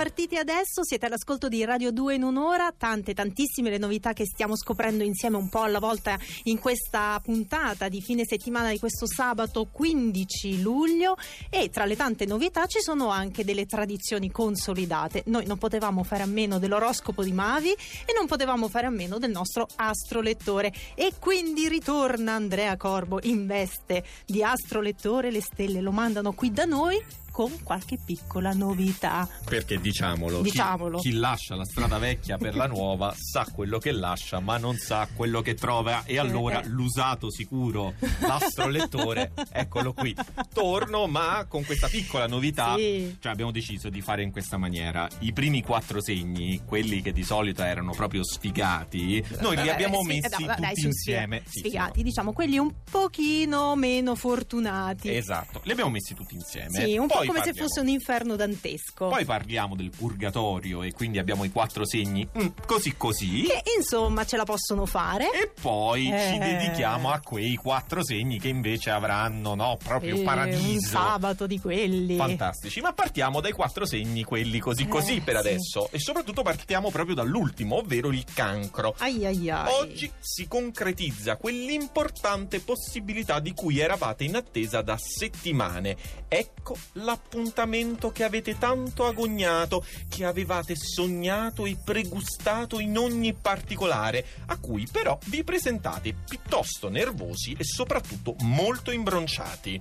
partiti adesso, siete all'ascolto di Radio 2 in un'ora, tante tantissime le novità che stiamo scoprendo insieme un po' alla volta in questa puntata di fine settimana di questo sabato 15 luglio. E tra le tante novità ci sono anche delle tradizioni consolidate. Noi non potevamo fare a meno dell'oroscopo di Mavi e non potevamo fare a meno del nostro astrolettore. E quindi ritorna Andrea Corbo in veste di astrolettore, le stelle lo mandano qui da noi con qualche piccola novità. Perché diciamolo, Diciamolo. Chi, chi lascia la strada vecchia per la nuova sa quello che lascia, ma non sa quello che trova. E allora eh. l'usato sicuro, l'astrolettore, eccolo qui. Torno, ma con questa piccola novità. Sì. Cioè, abbiamo deciso di fare in questa maniera. I primi quattro segni, quelli che di solito erano proprio sfigati, noi li Eh, abbiamo sì, messi eh, dai, tutti dai, insieme. sì, Sì, sfigati, sì, diciamo quelli un pochino meno fortunati. Esatto, li abbiamo messi tutti insieme. Sì, un po' Poi come se parliamo- fosse un inferno dantesco. Poi parliamo del purgatorio e quindi abbiamo i quattro segni mm, così così. che insomma ce la possono fare. E poi ci Eh. dedichiamo a quei quattro segni che invece avranno, no, proprio Eh, Un paradiso. sabato di quelli. Fantastici, ma partiamo dai quattro segni, quelli così Eh, così per sì. adesso. E soprattutto partiamo proprio dall'ultimo, ovvero il cancro. Ai ai ai. Oggi si concretizza quell'importante possibilità di cui eravate in attesa da settimane. Ecco l'appuntamento che avete tanto agognato, che avevate sognato e pregustato in ogni particolare, a cui però vi presentate piuttosto nervosi e soprattutto molto imbronciati.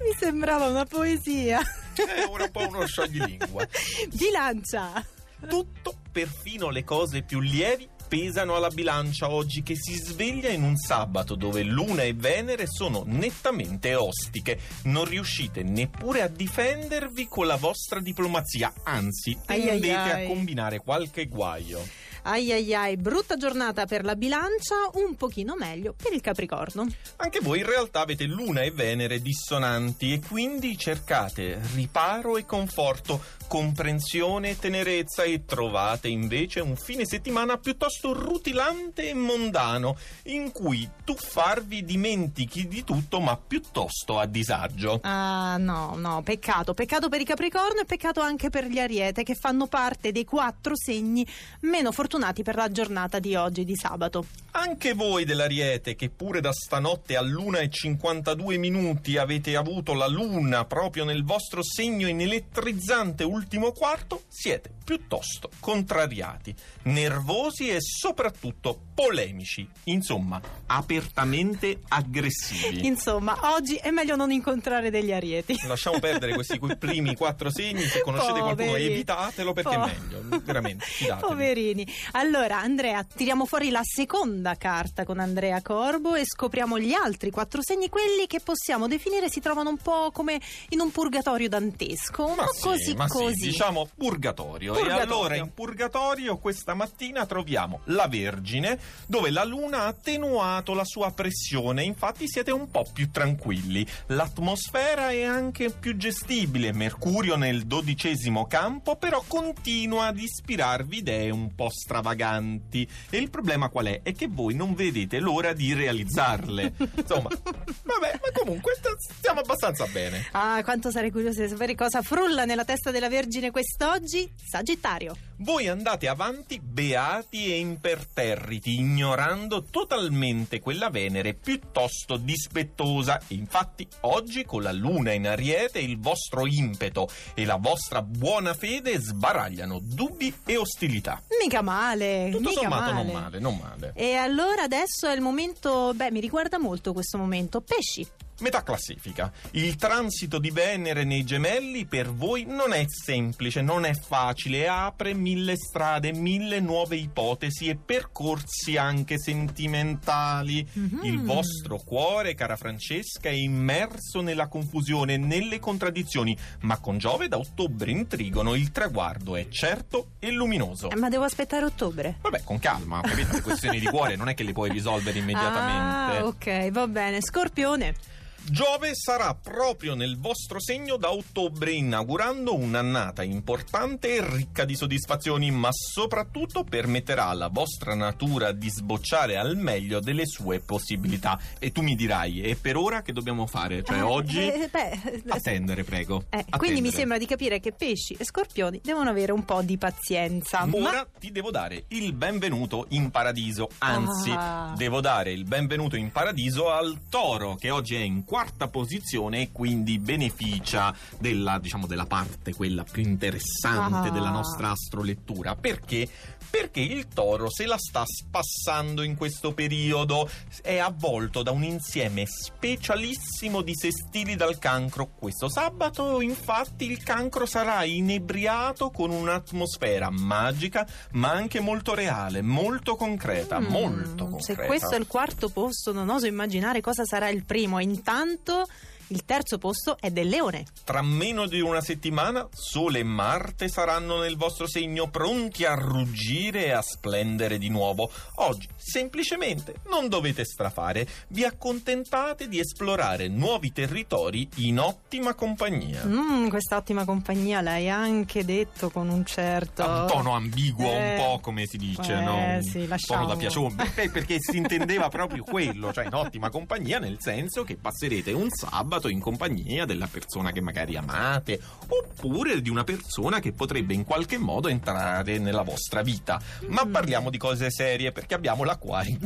Mi sembrava una poesia. È ora un po' uno scioglilingua. Bilancia. Tutto, perfino le cose più lievi, pesano alla bilancia oggi che si sveglia in un sabato dove Luna e Venere sono nettamente ostiche. Non riuscite neppure a difendervi con la vostra diplomazia, anzi, Ai ai tendete ai. a combinare qualche guaio. Ai ai ai, brutta giornata per la bilancia, un pochino meglio per il Capricorno. Anche voi in realtà avete Luna e Venere dissonanti e quindi cercate riparo e conforto, comprensione e tenerezza e trovate invece un fine settimana piuttosto rutilante e mondano in cui tuffarvi dimentichi di tutto ma piuttosto a disagio. Ah no, no, peccato, peccato per i Capricorno e peccato anche per gli Ariete che fanno parte dei quattro segni meno fortunati per la giornata di oggi, di sabato. Anche voi dell'Ariete, che pure da stanotte all'una e 52 minuti avete avuto la luna proprio nel vostro segno in elettrizzante ultimo quarto, siete piuttosto contrariati, nervosi e soprattutto polemici, insomma, apertamente aggressivi. Insomma, oggi è meglio non incontrare degli Arieti. Lasciamo perdere questi que- primi quattro segni, se conoscete qualcuno Poveri. evitatelo perché Po- è meglio, veramente, fidatevi. Poverini. Allora, Andrea, tiriamo fuori la seconda carta con Andrea Corbo e scopriamo gli altri quattro segni, quelli che possiamo definire si trovano un po' come in un purgatorio dantesco, un Ma po' sì, così ma sì, così. diciamo purgatorio. Purgatorio. E allora in purgatorio questa mattina troviamo la Vergine, dove la Luna ha attenuato la sua pressione, infatti siete un po' più tranquilli. L'atmosfera è anche più gestibile. Mercurio nel dodicesimo campo, però continua ad ispirarvi idee un po' stravaganti. E il problema qual è? È che voi non vedete l'ora di realizzarle. Insomma, vabbè, ma comunque st- stiamo abbastanza bene. Ah, quanto sarei curiosa di sapere cosa frulla nella testa della Vergine quest'oggi. Sagittario. Voi andate avanti beati e imperterriti, ignorando totalmente quella Venere piuttosto dispettosa. Infatti, oggi con la Luna in Ariete, il vostro impeto e la vostra buona fede sbaragliano dubbi e ostilità. Mica male. Tutto mica sommato male. non male, non male. E allora adesso è il momento, beh, mi riguarda molto questo momento. Pesci. Metà classifica. Il transito di Venere nei gemelli per voi non è semplice, non è facile, apre mille strade, mille nuove ipotesi e percorsi anche sentimentali. Mhm. Il vostro cuore, cara Francesca, è immerso nella confusione, nelle contraddizioni, ma con Giove da ottobre in trigono il traguardo è certo e luminoso. Eh, ma devo aspettare ottobre. Vabbè, con calma, capite? Le questioni di cuore non è che le puoi risolvere immediatamente. Ah, ok, va bene. Scorpione. Giove sarà proprio nel vostro segno da ottobre, inaugurando un'annata importante e ricca di soddisfazioni, ma soprattutto permetterà alla vostra natura di sbocciare al meglio delle sue possibilità. E tu mi dirai, e per ora che dobbiamo fare? Cioè, Eh, oggi eh, beh, attendere, prego. eh, Attendere. quindi mi sembra di capire che pesci e scorpioni devono avere un po' di pazienza. Ora Ma ti devo dare il benvenuto in paradiso, anzi, Ah. devo dare il benvenuto in paradiso al toro che oggi è in quarta posizione e quindi beneficia della, diciamo, della parte quella più interessante Ah. della nostra astrolettura. Perché? Perché il toro se la sta spassando in questo periodo, è avvolto da un insieme specialissimo di sestili dal cancro. Questo sabato, infatti, il cancro sarà inebriato con un'atmosfera magica, ma anche molto reale, molto concreta, Mm, molto Se concreta. questo è il quarto posto, non oso immaginare cosa sarà il primo. Intanto tanto il terzo posto è del leone. Tra meno di una settimana, Sole e Marte saranno nel vostro segno pronti a ruggire e a splendere di nuovo. Oggi, semplicemente, non dovete strafare, vi accontentate di esplorare nuovi territori in ottima compagnia. Mm, questa ottima compagnia l'hai anche detto con un certo... Un tono ambiguo, Eh, un po' come si dice, eh, no? Un sì, tono lasciamo. da piacione. Beh, perché si intendeva proprio quello, cioè in ottima compagnia, nel senso che passerete un sabato in compagnia della persona che magari amate, oppure di una persona che potrebbe in qualche modo entrare nella vostra vita. Ma parliamo di cose serie perché abbiamo l'acquario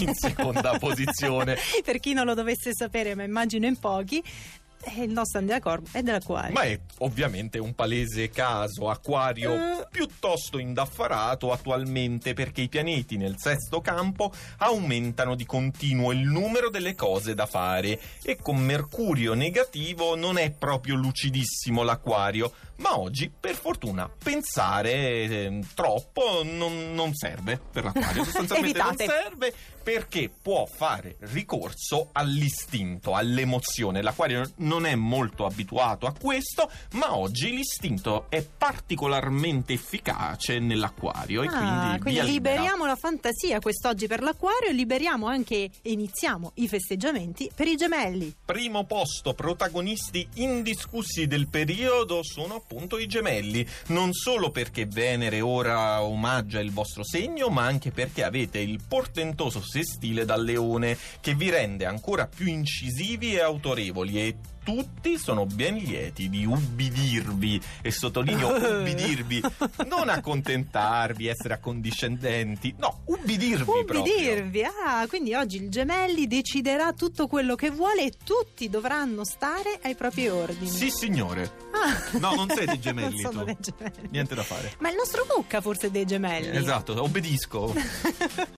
in seconda posizione. per chi non lo dovesse sapere, ma immagino in pochi, eh, il nostro Andrea Corbo è dell'acquario. Ma è ovviamente un palese caso, acquario Eh. piuttosto indaffarato attualmente perché i pianeti nel sesto campo aumentano di continuo il numero delle cose da fare e con Mercurio negativo non è proprio lucidissimo l'acquario, ma oggi per fortuna pensare eh, troppo non, non serve per l'acquario, sostanzialmente non serve perché può fare ricorso all'istinto, all'emozione. L'acquario non è molto abituato a questo, ma oggi l'istinto è particolarmente efficace nell'acquario e Ah, quindi, quindi libera. liberiamo la fantasia quest'oggi per l'acquario e liberiamo anche e iniziamo i festeggiamenti per i gemelli. Primo posto, protagonisti indiscussi del periodo sono appunto i gemelli, non solo perché Venere ora omaggia il vostro segno, ma anche perché avete il portentoso sestile dal leone che vi rende ancora più incisivi e autorevoli e tutti sono ben lieti di ubbidirvi e sottolineo ubbidirvi, non accontentarvi, essere accondiscendenti, no, ubbidirvi proprio. Ubbidirvi, ah, quindi oggi il gemelli deciderà tutto quello che vuole e tutti dovranno stare ai propri ordini. Sì, signore. Ah. No, non sei dei gemelli Non sono dei gemelli. Niente da fare. Ma il nostro Cucca forse è dei gemelli. Esatto, obbedisco.